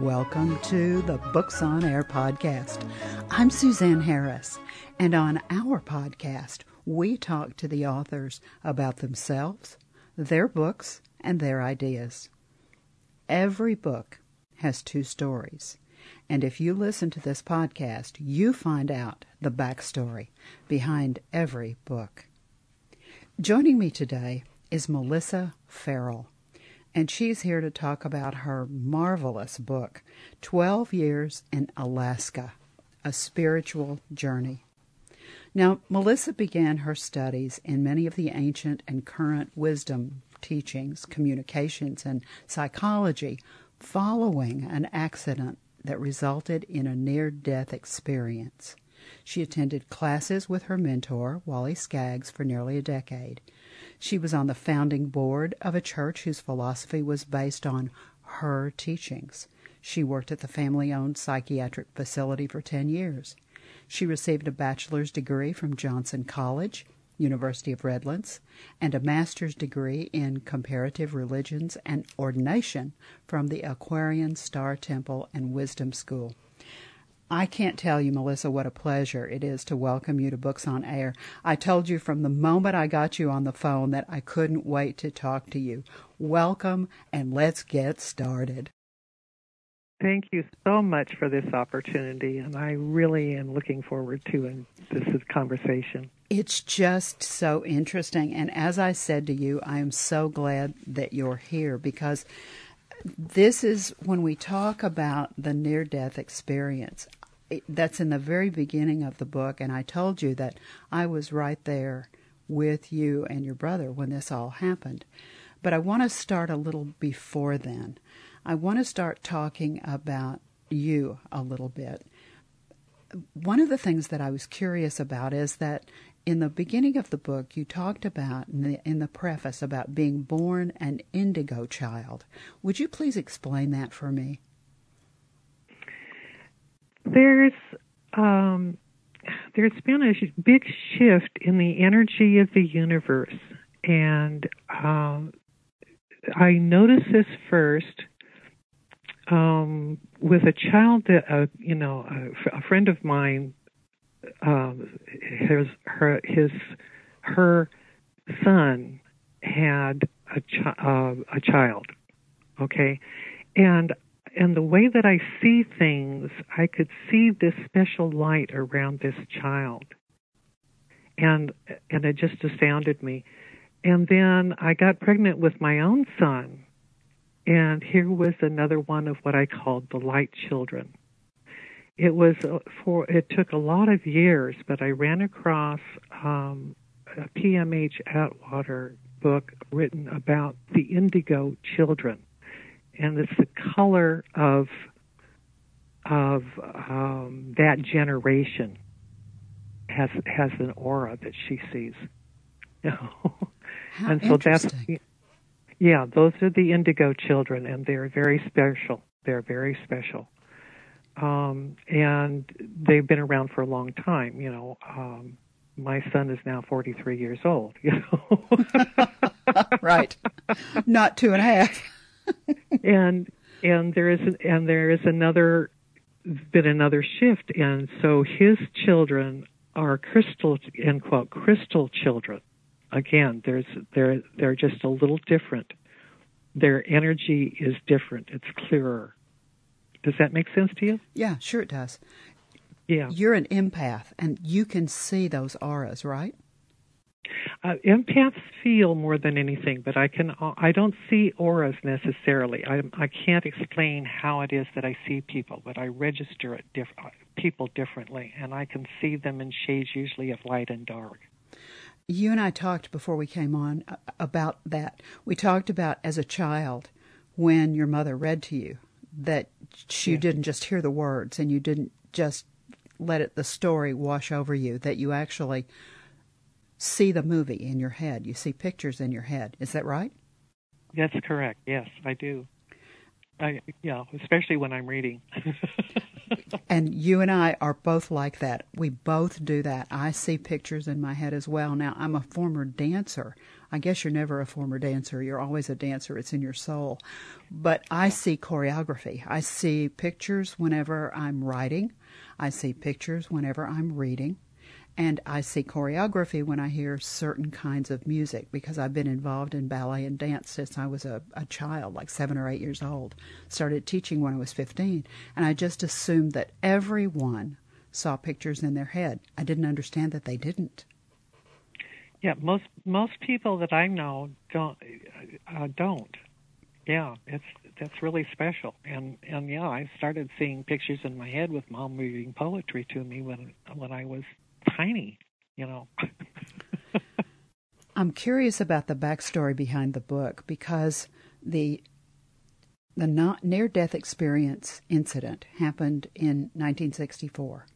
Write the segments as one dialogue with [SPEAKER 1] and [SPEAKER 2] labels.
[SPEAKER 1] Welcome to the Books on Air podcast. I'm Suzanne Harris, and on our podcast, we talk to the authors about themselves, their books, and their ideas. Every book has two stories, and if you listen to this podcast, you find out the backstory behind every book. Joining me today is Melissa Farrell and she's here to talk about her marvelous book, 12 Years in Alaska A Spiritual Journey. Now, Melissa began her studies in many of the ancient and current wisdom teachings, communications, and psychology following an accident that resulted in a near death experience. She attended classes with her mentor, Wally Skaggs, for nearly a decade. She was on the founding board of a church whose philosophy was based on her teachings. She worked at the family owned psychiatric facility for 10 years. She received a bachelor's degree from Johnson College, University of Redlands, and a master's degree in comparative religions and ordination from the Aquarian Star Temple and Wisdom School. I can't tell you, Melissa, what a pleasure it is to welcome you to Books on Air. I told you from the moment I got you on the phone that I couldn't wait to talk to you. Welcome, and let's get started.
[SPEAKER 2] Thank you so much for this opportunity, and I really am looking forward to this conversation.
[SPEAKER 1] It's just so interesting, and as I said to you, I am so glad that you're here because this is when we talk about the near death experience. That's in the very beginning of the book, and I told you that I was right there with you and your brother when this all happened. But I want to start a little before then. I want to start talking about you a little bit. One of the things that I was curious about is that in the beginning of the book, you talked about in the, in the preface about being born an indigo child. Would you please explain that for me?
[SPEAKER 2] There's um, there's been a big shift in the energy of the universe, and um, I noticed this first um, with a child that uh, you know a, a friend of mine um, his her his her son had a chi- uh, a child, okay, and and the way that I see things, I could see this special light around this child, and and it just astounded me. And then I got pregnant with my own son, and here was another one of what I called the light children it was uh, for it took a lot of years, but I ran across um, a PMH Atwater book written about the indigo children, and it's the color of of um, that generation has has an aura that she sees.
[SPEAKER 1] And
[SPEAKER 2] so that's yeah, those are the indigo children, and they're very special. They're very special um, and they've been around for a long time. You know, um, my son is now 43 years old. You know,
[SPEAKER 1] right? Not two and a half.
[SPEAKER 2] and and there is and there is another been another shift, and so his children are crystal end quote crystal children. Again, there's they're they're just a little different. Their energy is different. It's clearer does that make sense to you?
[SPEAKER 1] Yeah, sure it does.
[SPEAKER 2] Yeah.
[SPEAKER 1] You're an empath and you can see those auras, right?
[SPEAKER 2] Uh, empaths feel more than anything, but I can I don't see auras necessarily. I I can't explain how it is that I see people, but I register it diff- people differently, and I can see them in shades usually of light and dark.
[SPEAKER 1] You and I talked before we came on uh, about that. We talked about as a child when your mother read to you that you yeah. didn't just hear the words and you didn't just let it the story wash over you that you actually see the movie in your head. You see pictures in your head. Is that right?
[SPEAKER 2] That's correct. Yes i do. I, yeah especially when i'm reading.
[SPEAKER 1] And you and i are both like that. We both do that. I see pictures in my head as well. Now i'm a former dancer I guess you're never a former dancer. You're always a dancer. It's in your soul. But I see choreography. I see pictures whenever I'm writing. I see pictures whenever I'm reading. And I see choreography when I hear certain kinds of music because I've been involved in ballet and dance since I was a, a child, like seven or eight years old. Started teaching when I was 15. And I just assumed that everyone saw pictures in their head. I didn't understand that they didn't.
[SPEAKER 2] Yeah, most most people that I know don't uh, don't. Yeah, it's that's really special. And and yeah, I started seeing pictures in my head with mom reading poetry to me when when I was tiny. You know.
[SPEAKER 1] I'm curious about the backstory behind the book because the the near death experience incident happened in 1964.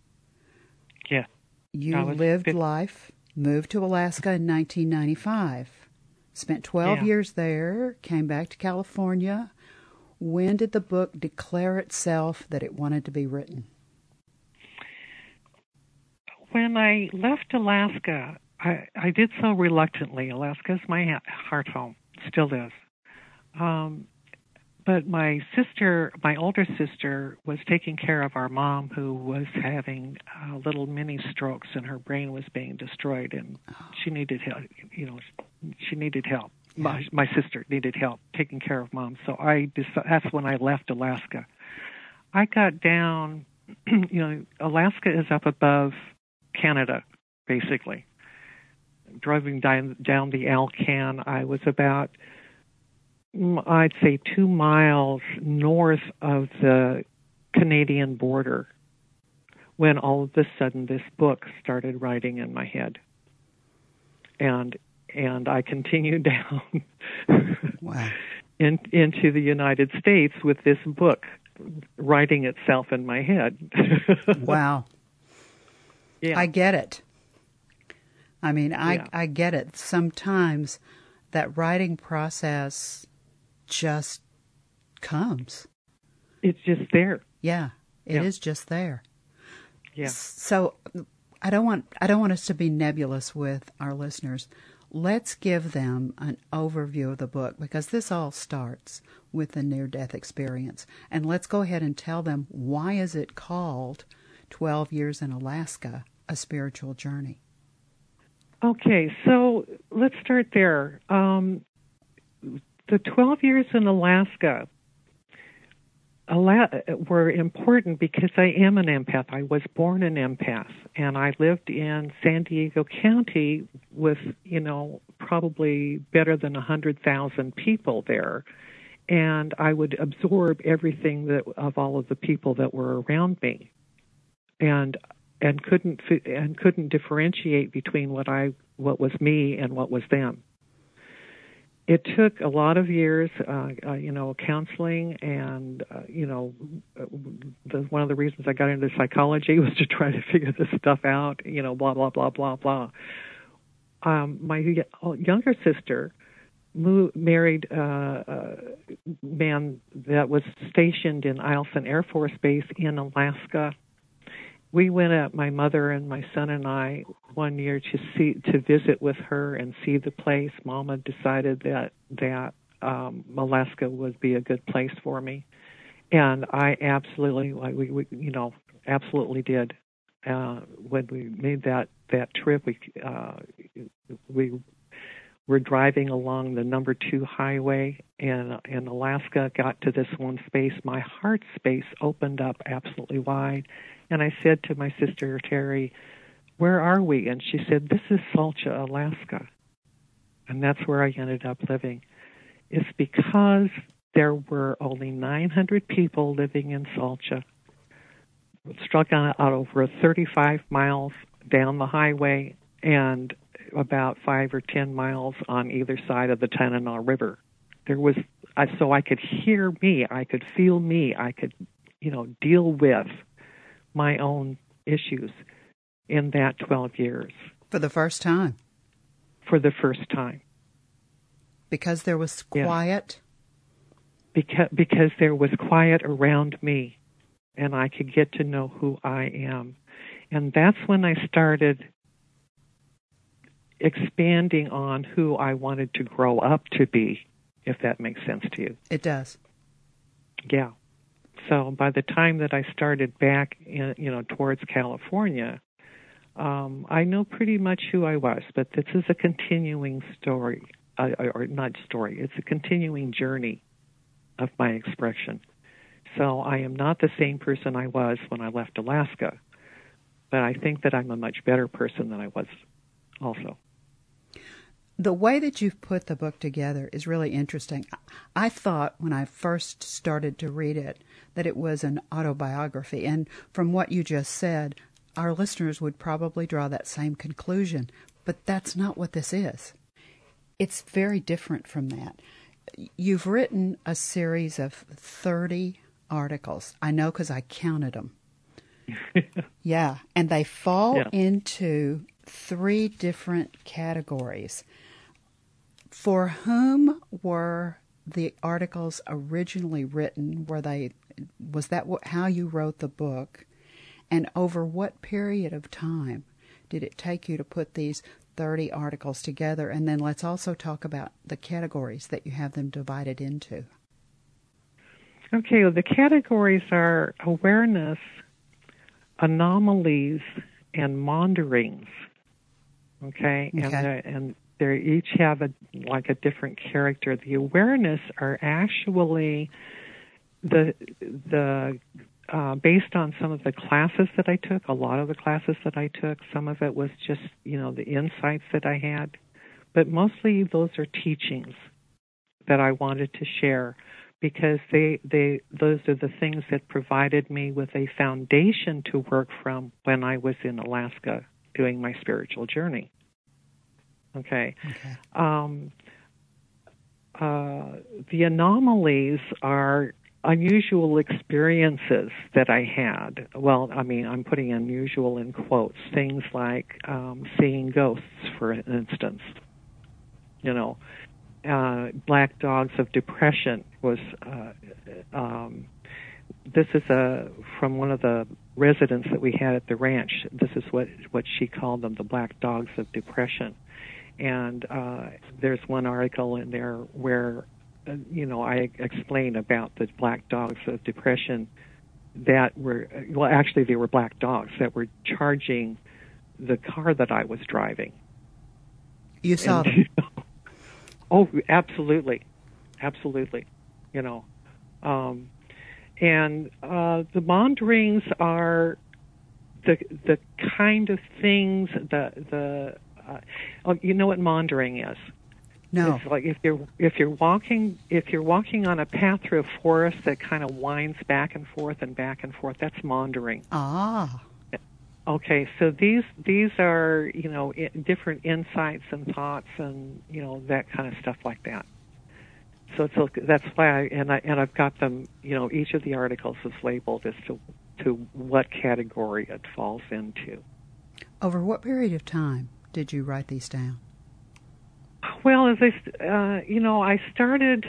[SPEAKER 2] Yeah.
[SPEAKER 1] You lived life moved to Alaska in 1995. Spent 12
[SPEAKER 2] yeah.
[SPEAKER 1] years there, came back to California. When did the book declare itself that it wanted to be written?
[SPEAKER 2] When I left Alaska, I, I did so reluctantly. Alaska is my heart home, still is. Um, but my sister, my older sister, was taking care of our mom who was having uh, little mini strokes and her brain was being destroyed and she needed help. You know, she needed help. My, my sister needed help taking care of mom. So I decided, that's when I left Alaska. I got down. You know, Alaska is up above Canada, basically. Driving down down the Alcan, I was about I'd say two miles north of the Canadian border when all of a sudden this book started writing in my head. And and I continued down
[SPEAKER 1] wow.
[SPEAKER 2] in, into the United States with this book writing itself in my head.
[SPEAKER 1] wow.
[SPEAKER 2] Yeah.
[SPEAKER 1] I get it. I mean, I
[SPEAKER 2] yeah.
[SPEAKER 1] I get it. Sometimes that writing process just comes.
[SPEAKER 2] It's just there.
[SPEAKER 1] Yeah, it
[SPEAKER 2] yeah.
[SPEAKER 1] is just there.
[SPEAKER 2] Yeah.
[SPEAKER 1] So I don't want I don't want us to be nebulous with our listeners. Let's give them an overview of the book because this all starts with the near death experience. And let's go ahead and tell them why is it called 12 years in Alaska, a spiritual journey.
[SPEAKER 2] Okay, so let's start there. Um, the 12 years in Alaska uh, were important because I am an empath. I was born an empath, and I lived in San Diego County with, you know, probably better than 100,000 people there. And I would absorb everything that of all of the people that were around me, and and couldn't and couldn't differentiate between what I what was me and what was them it took a lot of years, uh, uh, you know, counseling, and uh, you know, the, one of the reasons I got into psychology was to try to figure this stuff out. You know, blah blah blah blah blah. Um, my younger sister moved, married uh, a man that was stationed in Eielson Air Force Base in Alaska we went up my mother and my son and I one year to see to visit with her and see the place. Mama decided that that um Alaska would be a good place for me. And I absolutely like we, we you know absolutely did. Uh when we made that that trip we uh we were driving along the number 2 highway in in Alaska got to this one space my heart space opened up absolutely wide and I said to my sister Terry, Where are we? And she said, This is Salcha, Alaska. And that's where I ended up living. It's because there were only 900 people living in Salcha, struck out over 35 miles down the highway and about five or 10 miles on either side of the Tanana River. There was, so I could hear me, I could feel me, I could, you know, deal with my own issues in that 12 years.
[SPEAKER 1] For the first time?
[SPEAKER 2] For the first time.
[SPEAKER 1] Because there was quiet?
[SPEAKER 2] Because, because there was quiet around me and I could get to know who I am. And that's when I started expanding on who I wanted to grow up to be, if that makes sense to you.
[SPEAKER 1] It does.
[SPEAKER 2] Yeah. So by the time that I started back, in, you know, towards California, um, I know pretty much who I was. But this is a continuing story, uh, or not story. It's a continuing journey of my expression. So I am not the same person I was when I left Alaska, but I think that I'm a much better person than I was also.
[SPEAKER 1] The way that you've put the book together is really interesting. I thought when I first started to read it that it was an autobiography, and from what you just said, our listeners would probably draw that same conclusion, but that's not what this is. It's very different from that. You've written a series of 30 articles. I know because I counted them. yeah, and they fall yeah. into three different categories. For whom were the articles originally written? Were they was that how you wrote the book? And over what period of time did it take you to put these 30 articles together? And then let's also talk about the categories that you have them divided into.
[SPEAKER 2] Okay, well, the categories are awareness, anomalies, and maunderings. Okay,
[SPEAKER 1] okay.
[SPEAKER 2] and uh, and they each have a like a different character. The awareness are actually the the uh, based on some of the classes that I took. A lot of the classes that I took, some of it was just you know the insights that I had, but mostly those are teachings that I wanted to share because they they those are the things that provided me with a foundation to work from when I was in Alaska doing my spiritual journey. Okay.
[SPEAKER 1] okay.
[SPEAKER 2] Um, uh, the anomalies are unusual experiences that I had. Well, I mean, I'm putting unusual in quotes. Things like um, seeing ghosts, for instance. You know, uh, Black Dogs of Depression was. Uh, um, this is a from one of the residents that we had at the ranch. This is what what she called them, the Black Dogs of Depression. And uh, there's one article in there where, uh, you know, I explain about the Black Dogs of Depression that were well, actually they were black dogs that were charging the car that I was driving.
[SPEAKER 1] You saw
[SPEAKER 2] and,
[SPEAKER 1] them.
[SPEAKER 2] You know, Oh, absolutely, absolutely. You know, um, and uh, the maunderings are the the kind of things the the uh, oh, you know what maundering is.
[SPEAKER 1] No.
[SPEAKER 2] It's like if you're if you're walking if you're walking on a path through a forest that kind of winds back and forth and back and forth, that's maundering.
[SPEAKER 1] Ah.
[SPEAKER 2] Okay, so these these are you know different insights and thoughts and you know that kind of stuff like that. So it's a, that's why I and I and I've got them you know each of the articles is labeled as to to what category it falls into.
[SPEAKER 1] Over what period of time did you write these down?
[SPEAKER 2] Well, as I uh, you know I started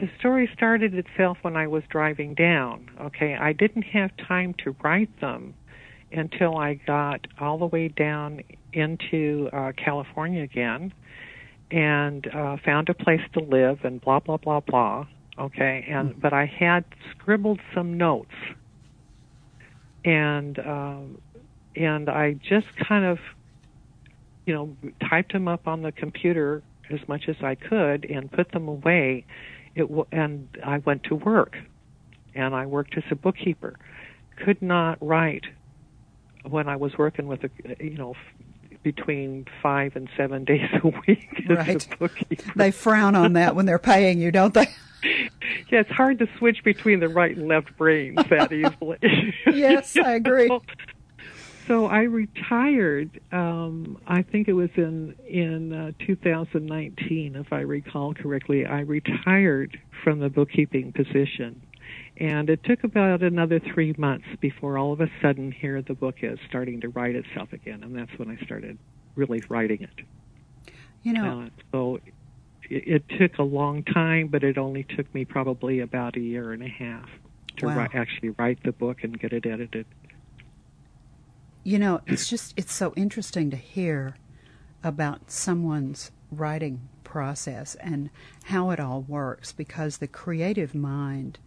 [SPEAKER 2] the story started itself when I was driving down. Okay, I didn't have time to write them until I got all the way down into uh, California again and uh, found a place to live and blah blah blah blah. Okay, and mm-hmm. but I had scribbled some notes and um, and I just kind of you know typed them up on the computer as much as I could and put them away. It w- and I went to work and I worked as a bookkeeper. Could not write when I was working with a you know between five and seven days a week as
[SPEAKER 1] right.
[SPEAKER 2] a bookkeeper.
[SPEAKER 1] They frown on that when they're paying you, don't they?
[SPEAKER 2] yeah, it's hard to switch between the right and left brains that easily.
[SPEAKER 1] yes, I agree.
[SPEAKER 2] So I retired. Um, I think it was in in uh, 2019, if I recall correctly. I retired from the bookkeeping position and it took about another three months before all of a sudden here the book is starting to write itself again. And that's when I started really writing it.
[SPEAKER 1] You know,
[SPEAKER 2] uh, so it, it, took a long time, but it only took me probably about a year and a half to
[SPEAKER 1] wow.
[SPEAKER 2] write, actually write the book and get it edited.
[SPEAKER 1] You know, it's just it's so interesting to hear about someone's writing process and how it all works because the creative mind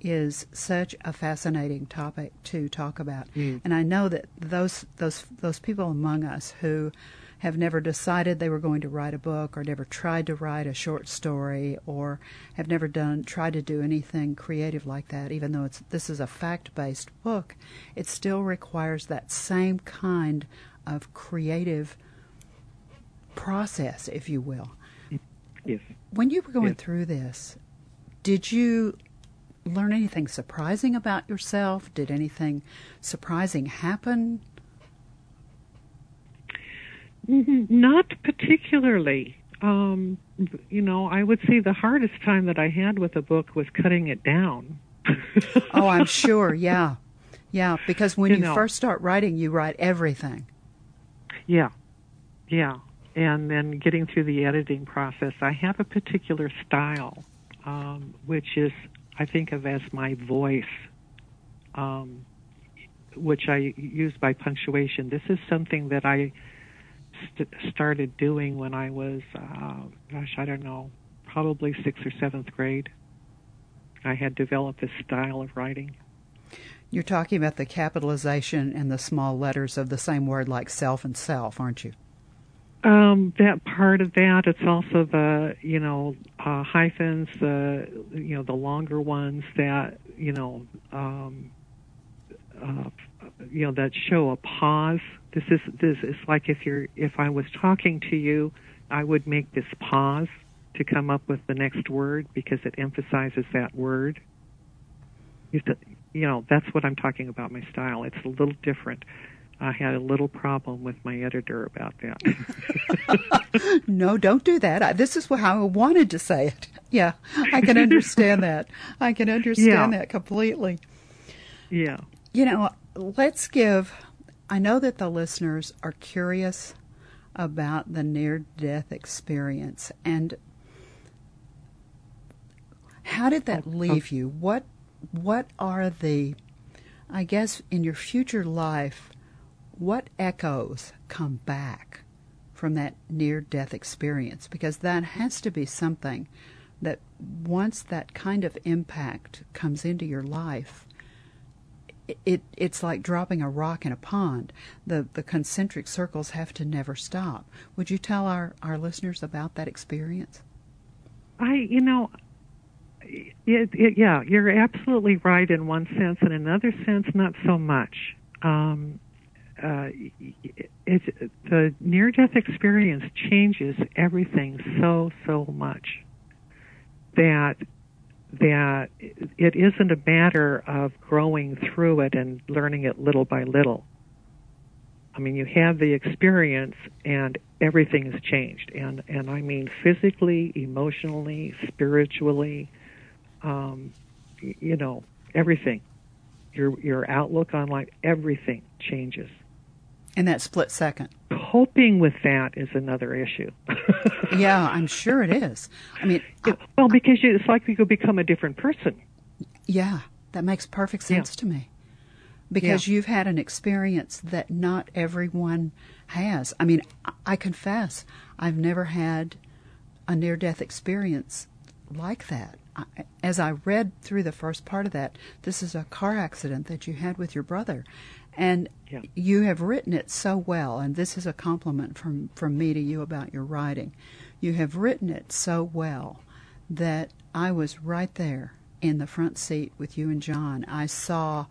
[SPEAKER 1] is such a fascinating topic to talk about.
[SPEAKER 2] Mm.
[SPEAKER 1] And I know that those those those people among us who have never decided they were going to write a book or never tried to write a short story or have never done tried to do anything creative like that even though it's this is a fact-based book it still requires that same kind of creative process if you will
[SPEAKER 2] Yes.
[SPEAKER 1] when you were going
[SPEAKER 2] Yes.
[SPEAKER 1] through this did you learn anything surprising about yourself did anything surprising happen
[SPEAKER 2] Mhm, Not particularly. Um, you know, I would say the hardest time that I had with a book was cutting it down.
[SPEAKER 1] oh i'm sure yeah yeah because when
[SPEAKER 2] You
[SPEAKER 1] you,
[SPEAKER 2] know.
[SPEAKER 1] first start writing you write everything
[SPEAKER 2] Yeah, yeah. And then getting through the editing process, I have a particular style, um, which is I think of as my voice, um, which I use by punctuation. This is something that I st- started doing when I was, uh, gosh, I don't know, probably sixth or seventh grade. I had developed this style of writing.
[SPEAKER 1] You're talking about the capitalization and the small letters of the same word like self and self, aren't you?
[SPEAKER 2] Um, that part of that. It's also the you know uh, hyphens, the you know the longer ones that you know um, uh, you know that show a pause. This is this is like if you're if I was talking to you, I would make this pause to come up with the next word because it emphasizes that word. You you know that's what I'm talking about. My style. It's a little different. I had a little problem with my editor about that.
[SPEAKER 1] No, don't do that. I, this is how I wanted to say it. Yeah, I can understand that. I can understand
[SPEAKER 2] Yeah.
[SPEAKER 1] that completely.
[SPEAKER 2] yeah.
[SPEAKER 1] You know, let's give. I know that the listeners are curious about the near death experience and how did that oh, leave oh. you? What what are the I guess in your future life what echoes come back from that near death experience because that has to be something that once that kind of impact comes into your life it it's like dropping a rock in a pond. The the concentric circles have to never stop. Would you tell our, our listeners about that experience?
[SPEAKER 2] I, you know, it, it, yeah, you're absolutely right in one sense. In another sense, not so much. Um, uh, it, the near-death experience changes everything so so much that that it isn't a matter of growing through it and learning it little by little. I mean, you have the experience and everything has changed. And, and I mean physically, emotionally, spiritually, um, you know, everything. Your, your outlook on life, everything changes.
[SPEAKER 1] In that split second.
[SPEAKER 2] Coping with that is another issue.
[SPEAKER 1] Yeah, I'm sure it is. I mean,
[SPEAKER 2] well, because you, it's like you could become a different person.
[SPEAKER 1] yeah, that makes perfect
[SPEAKER 2] Yeah.
[SPEAKER 1] sense to me. Because you've had an experience that not everyone has. I mean, I, I confess, I've never had a near death experience like that. I, as I read through the first part of that, this is a car accident that you had with your brother. And
[SPEAKER 2] Yeah.
[SPEAKER 1] you have written it so well, and this is a compliment from, from me to you about your writing. You have written it so well that I was right there in the front seat with you and John. I saw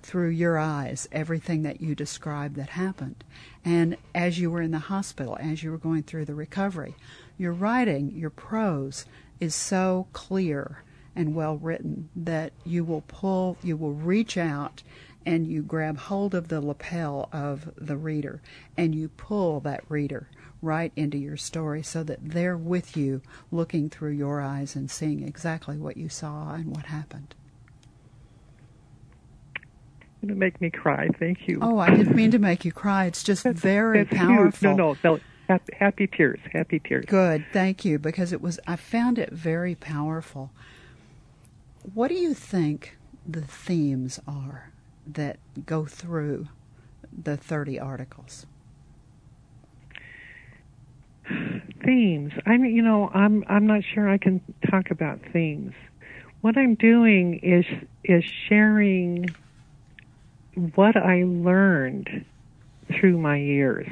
[SPEAKER 1] through your eyes everything that you described that happened. And as you were in the hospital, as you were going through the recovery, your writing, your prose, is so clear and well written that you will pull, you will reach out and you grab hold of the lapel of the reader and you pull that reader right into your story so that they're with you looking through your eyes and seeing exactly what you saw and what happened.
[SPEAKER 2] It'll make me cry. Thank you.
[SPEAKER 1] Oh, I didn't mean to make you cry. It's just very
[SPEAKER 2] That's huge.
[SPEAKER 1] powerful.
[SPEAKER 2] No, no, no. Happy, happy tears. Happy tears.
[SPEAKER 1] Good, thank you, because it was I found it very powerful. What do you think the themes are that go through the 30 articles?
[SPEAKER 2] themes. I mean, you know, I'm I'm not sure I can talk about themes. What I'm doing is is sharing what I learned through my years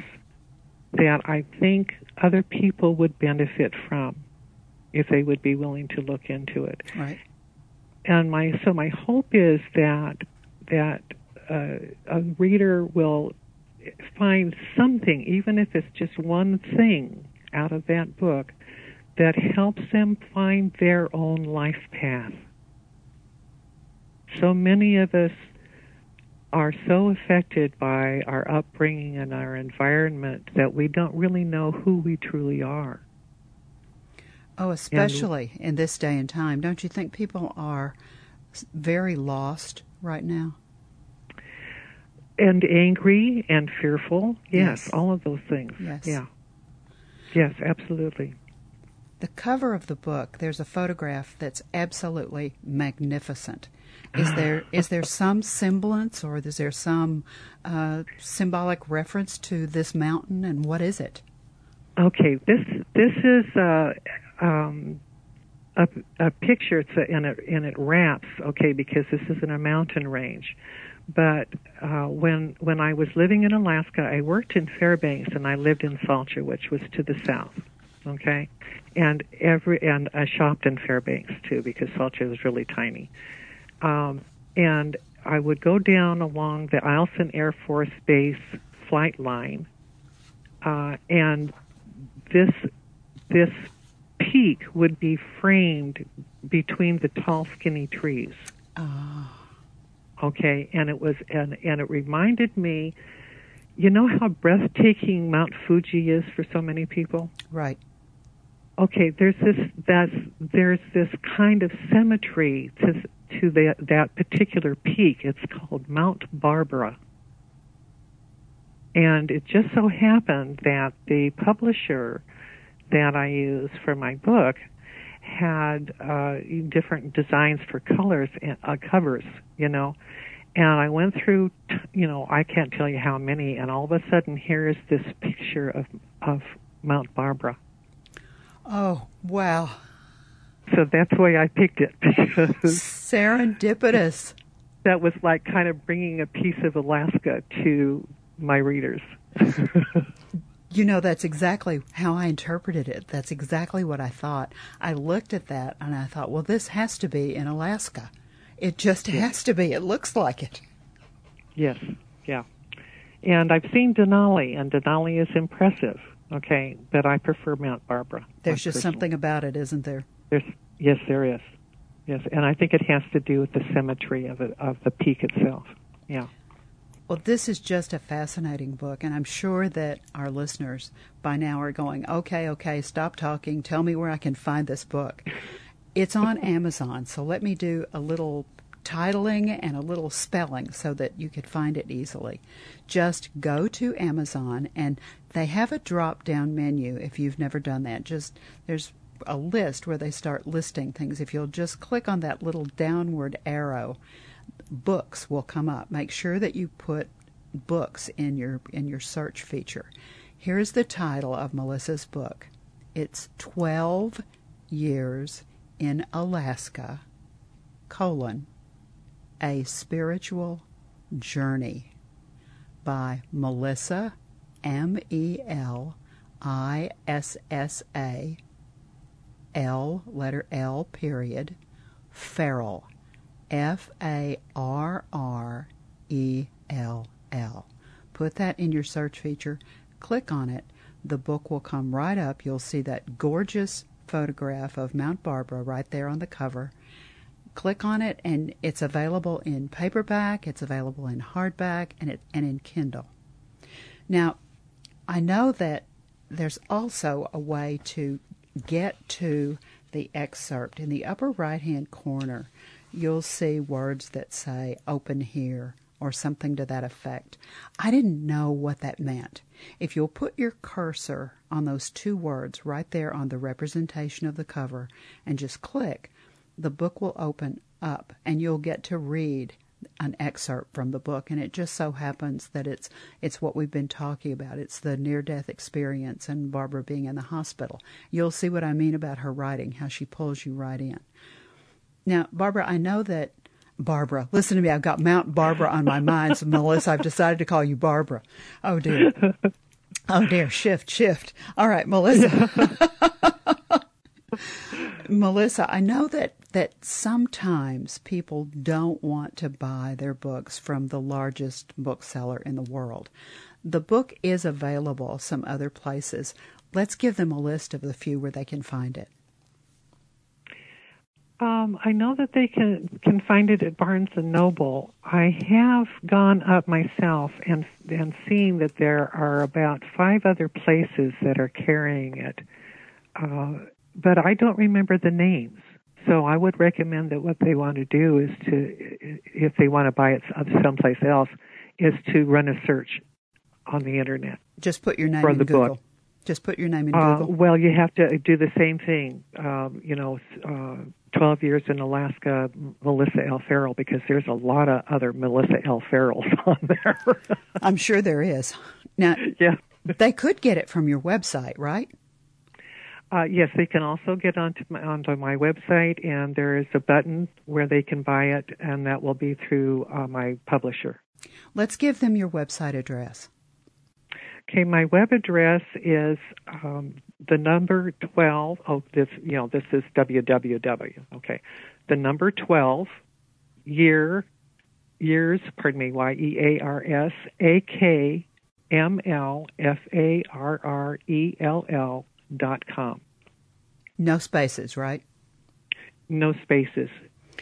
[SPEAKER 2] that I think other people would benefit from if they would be willing to look into it.
[SPEAKER 1] Right.
[SPEAKER 2] And my so my hope is that that uh, a reader will find something, even if it's just one thing out of that book, that helps them find their own life path. So many of us are so affected by our upbringing and our environment that we don't really know who we truly are.
[SPEAKER 1] Oh, especially and, in this day and time. Don't you think people are very lost right now?
[SPEAKER 2] And angry and fearful. Yes,
[SPEAKER 1] yes.
[SPEAKER 2] all of those things.
[SPEAKER 1] Yes.
[SPEAKER 2] Yeah. Yes, absolutely.
[SPEAKER 1] The cover of the book, there's a photograph that's absolutely magnificent. Is there is there some semblance, or is there some uh, symbolic reference to this mountain, and what is it?
[SPEAKER 2] Okay, this this is uh, um, a, a picture. It's a, and it and it wraps. Okay, because this is in a mountain range. But uh, when when I was living in Alaska, I worked in Fairbanks, and I lived in Salcha, which was to the south. Okay, and every and I shopped in Fairbanks too because Salcha is really tiny. Um, and I would go down along the Eielson Air Force Base flight line, uh, and this this peak would be framed between the tall, skinny trees.
[SPEAKER 1] Oh.
[SPEAKER 2] Okay, and it was and and it reminded me, you know how breathtaking Mount Fuji is for so many people.
[SPEAKER 1] Right.
[SPEAKER 2] Okay, there's this that's there's this kind of symmetry to to that that particular peak. It's called Mount Barbara. And it just so happened that the publisher that I use for my book had uh, different designs for colors and uh, covers, you know. And I went through, you know, I can't tell you how many, and all of a sudden here is this picture of of Mount Barbara.
[SPEAKER 1] Oh wow!
[SPEAKER 2] So that's why I picked it because
[SPEAKER 1] serendipitous.
[SPEAKER 2] That was like kind of bringing a piece of Alaska to my readers.
[SPEAKER 1] You know, that's exactly how I interpreted it. That's exactly what I thought. I looked at that and I thought, well, this has to be in Alaska. It just yes. has to be. It looks like it.
[SPEAKER 2] Yes, yeah. And I've seen Denali, and Denali is impressive, okay, but I prefer Mount Barbara.
[SPEAKER 1] There's just personally. something about it, isn't there?
[SPEAKER 2] There's, yes, there is. Yes, and I think it has to do with the symmetry of, it, of the peak itself. Yeah.
[SPEAKER 1] Well, this is just a fascinating book, and I'm sure that our listeners by now are going, okay, okay, stop talking. Tell me where I can find this book. It's on Amazon, so let me do a little titling and a little spelling so that you could find it easily. Just go to Amazon, and they have a drop down menu if you've never done that. Just there's a list where they start listing things. If you'll just click on that little downward arrow, books will come up. Make sure that you put books in your in your search feature. Here's the title of Melissa's book. It's 12 years in Alaska colon a spiritual journey by Melissa M E L I S S A L letter L period Farrell F A R R E L L. Put that in your search feature, click on it. The book will come right up. You'll see that gorgeous photograph of Mount Barbara right there on the cover. Click on it, and it's available in paperback, it's available in hardback, and, it, and in Kindle. Now, I know that there's also a way to get to the excerpt in the upper right hand corner you'll see words that say open here or something to that effect. I didn't know what that meant. If you'll put your cursor on those two words right there on the representation of the cover and just click, the book will open up and you'll get to read an excerpt from the book, and it just so happens that it's it's what we've been talking about. It's the near death experience and Barbara being in the hospital. You'll see what I mean about her writing, how she pulls you right in. Now, Barbara, I know that Barbara. Listen to me. I've got Mount Barbara on my mind. So, Melissa, I've decided to call you Barbara. Oh, dear. Oh, dear. Shift, shift. All right, Melissa. Melissa, I know that, that sometimes people don't want to buy their books from the largest bookseller in the world. The book is available some other places. Let's give them a list of the few where they can find it.
[SPEAKER 2] Um, I know that they can can find it at Barnes and Noble. I have gone up myself and and seen that there are about five other places that are carrying it, uh, but I don't remember the names. So I would recommend that what they want to do is to, if they want to buy it someplace else, is to run a search on the internet.
[SPEAKER 1] Just put your name
[SPEAKER 2] for
[SPEAKER 1] in
[SPEAKER 2] the
[SPEAKER 1] Google.
[SPEAKER 2] book.
[SPEAKER 1] Just put your name in
[SPEAKER 2] uh,
[SPEAKER 1] Google.
[SPEAKER 2] Well, you have to do the same thing. Um, you know, uh, 12 years in Alaska, Melissa L. Farrell, because there's a lot of other Melissa L. Farrells on there.
[SPEAKER 1] I'm sure there is. Now,
[SPEAKER 2] yeah.
[SPEAKER 1] they could get it from your website, right?
[SPEAKER 2] Uh, yes, they can also get onto my, onto my website, and there is a button where they can buy it, and that will be through uh, my publisher.
[SPEAKER 1] Let's give them your website address.
[SPEAKER 2] Okay, my web address is um, the number 12. Oh, this, you know, this is www. Okay. The number 12, year, years, pardon me, Y E A R S A K M L F A R R E L L dot com.
[SPEAKER 1] No spaces, right?
[SPEAKER 2] No spaces.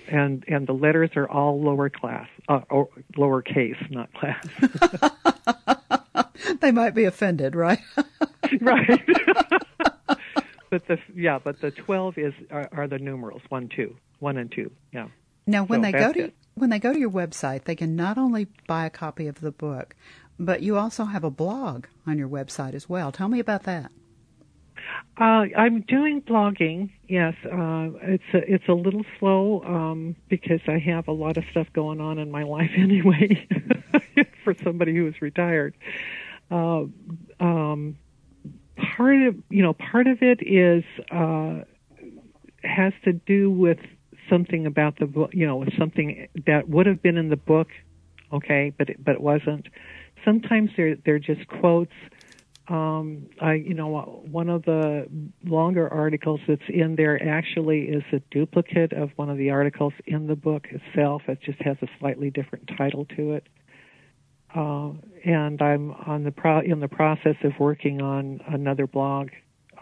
[SPEAKER 2] And and the letters are all lower class, uh, or lower case, not class.
[SPEAKER 1] they might be offended, right?
[SPEAKER 2] right. but the yeah, but the twelve is are, are, the numerals one, two, one and two. Yeah.
[SPEAKER 1] Now, when
[SPEAKER 2] so
[SPEAKER 1] they go to
[SPEAKER 2] it.
[SPEAKER 1] when they go to your website, they can not only buy a copy of the book, but you also have a blog on your website as well. Tell me about that.
[SPEAKER 2] Uh, I'm doing blogging. Yes, uh, it's a, it's a little slow um, because I have a lot of stuff going on in my life anyway. for somebody who is retired, um, part of you know part of it is uh, has to do with something about the book. You know, something that would have been in the book, okay, but it, but it wasn't. Sometimes they're they're just quotes um, I, you know, one of the longer articles that's in there actually is a duplicate of one of the articles in the book itself. It just has a slightly different title to it. Uh, and I'm on the pro- in the process of working on another blog.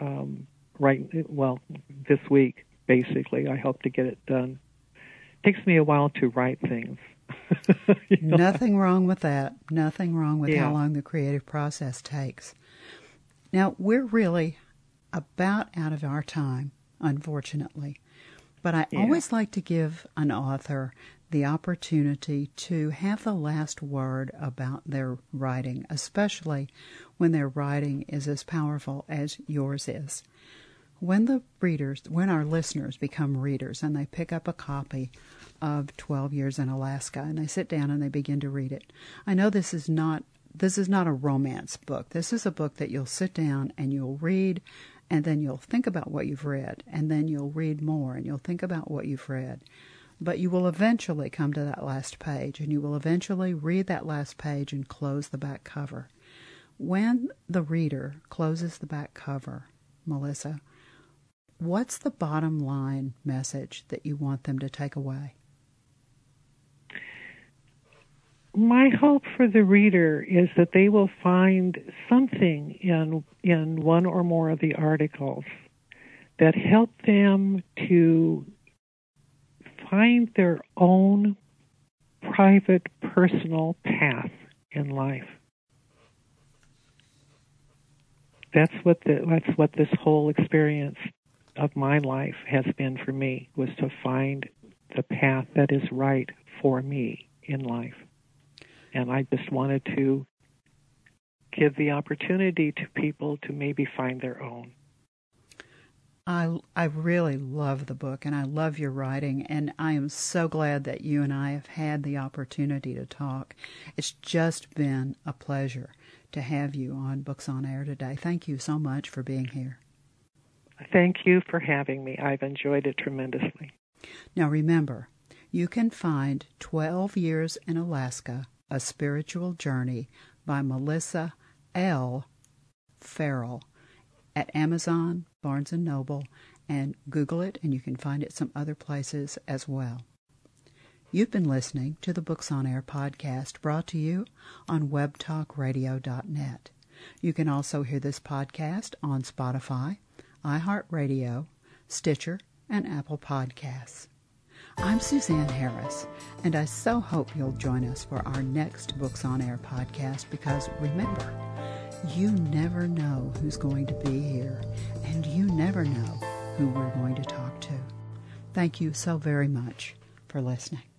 [SPEAKER 2] Um, right, well, this week, basically. I hope to get it done. It takes me a while to write things.
[SPEAKER 1] you know? Nothing wrong with that. Nothing wrong with
[SPEAKER 2] yeah.
[SPEAKER 1] how long the creative process takes. Now, we're really about out of our time, unfortunately. But I
[SPEAKER 2] yeah.
[SPEAKER 1] always like to give an author the opportunity to have the last word about their writing, especially when their writing is as powerful as yours is. When the readers, when our listeners become readers and they pick up a copy of 12 Years in Alaska and they sit down and they begin to read it, I know this is not this is not a romance book. This is a book that you'll sit down and you'll read, and then you'll think about what you've read, and then you'll read more, and you'll think about what you've read. But you will eventually come to that last page, and you will eventually read that last page and close the back cover. When the reader closes the back cover, Melissa, what's the bottom line message that you want them to take away?
[SPEAKER 2] my hope for the reader is that they will find something in in one or more of the articles that help them to find their own private personal path in life that's what the, that's what this whole experience of my life has been for me was to find the path that is right for me in life and I just wanted to give the opportunity to people to maybe find their own.
[SPEAKER 1] I, I really love the book and I love your writing, and I am so glad that you and I have had the opportunity to talk. It's just been a pleasure to have you on Books on Air today. Thank you so much for being here.
[SPEAKER 2] Thank you for having me. I've enjoyed it tremendously.
[SPEAKER 1] Now remember, you can find 12 Years in Alaska, A Spiritual Journey by Melissa L. Farrell at Amazon, Barnes & Noble, and Google it, and you can find it some other places as well. You've been listening to the Books on Air podcast brought to you on webtalkradio.net. You can also hear this podcast on Spotify, iHeartRadio, Stitcher, and Apple Podcasts. I'm Suzanne Harris, and I so hope you'll join us for our next Books on Air podcast because remember, you never know who's going to be here, and you never know who we're going to talk to. Thank you so very much for listening.